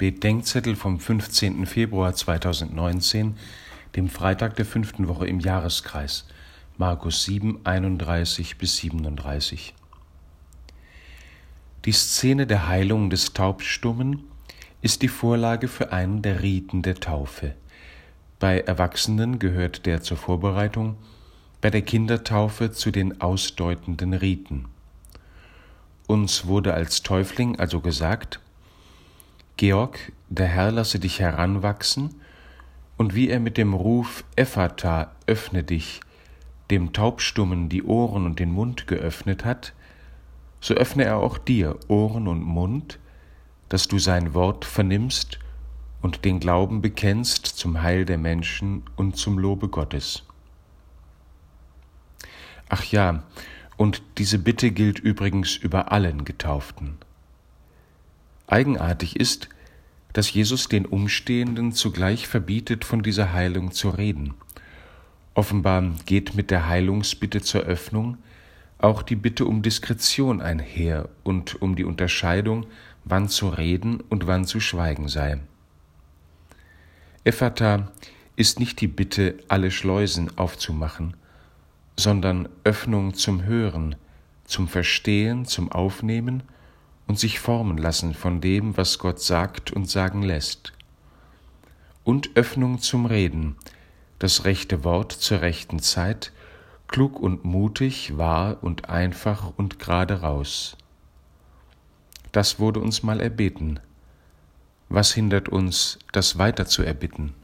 Bedenkzettel vom 15. Februar 2019, dem Freitag der fünften Woche im Jahreskreis, Markus 7, 31 bis 37. Die Szene der Heilung des Taubstummen ist die Vorlage für einen der Riten der Taufe. Bei Erwachsenen gehört der zur Vorbereitung, bei der Kindertaufe zu den ausdeutenden Riten. Uns wurde als Täufling also gesagt, Georg, der Herr lasse dich heranwachsen, und wie er mit dem Ruf Ephata, öffne dich, dem Taubstummen die Ohren und den Mund geöffnet hat, so öffne er auch dir Ohren und Mund, dass du sein Wort vernimmst und den Glauben bekennst zum Heil der Menschen und zum Lobe Gottes. Ach ja, und diese Bitte gilt übrigens über allen Getauften. Eigenartig ist, dass Jesus den Umstehenden zugleich verbietet, von dieser Heilung zu reden. Offenbar geht mit der Heilungsbitte zur Öffnung auch die Bitte um Diskretion einher und um die Unterscheidung, wann zu reden und wann zu schweigen sei. Ephata ist nicht die Bitte, alle Schleusen aufzumachen, sondern Öffnung zum Hören, zum Verstehen, zum Aufnehmen und sich formen lassen von dem, was Gott sagt und sagen lässt. Und Öffnung zum Reden, das rechte Wort zur rechten Zeit, klug und mutig, wahr und einfach und gerade raus. Das wurde uns mal erbeten. Was hindert uns, das weiter zu erbitten?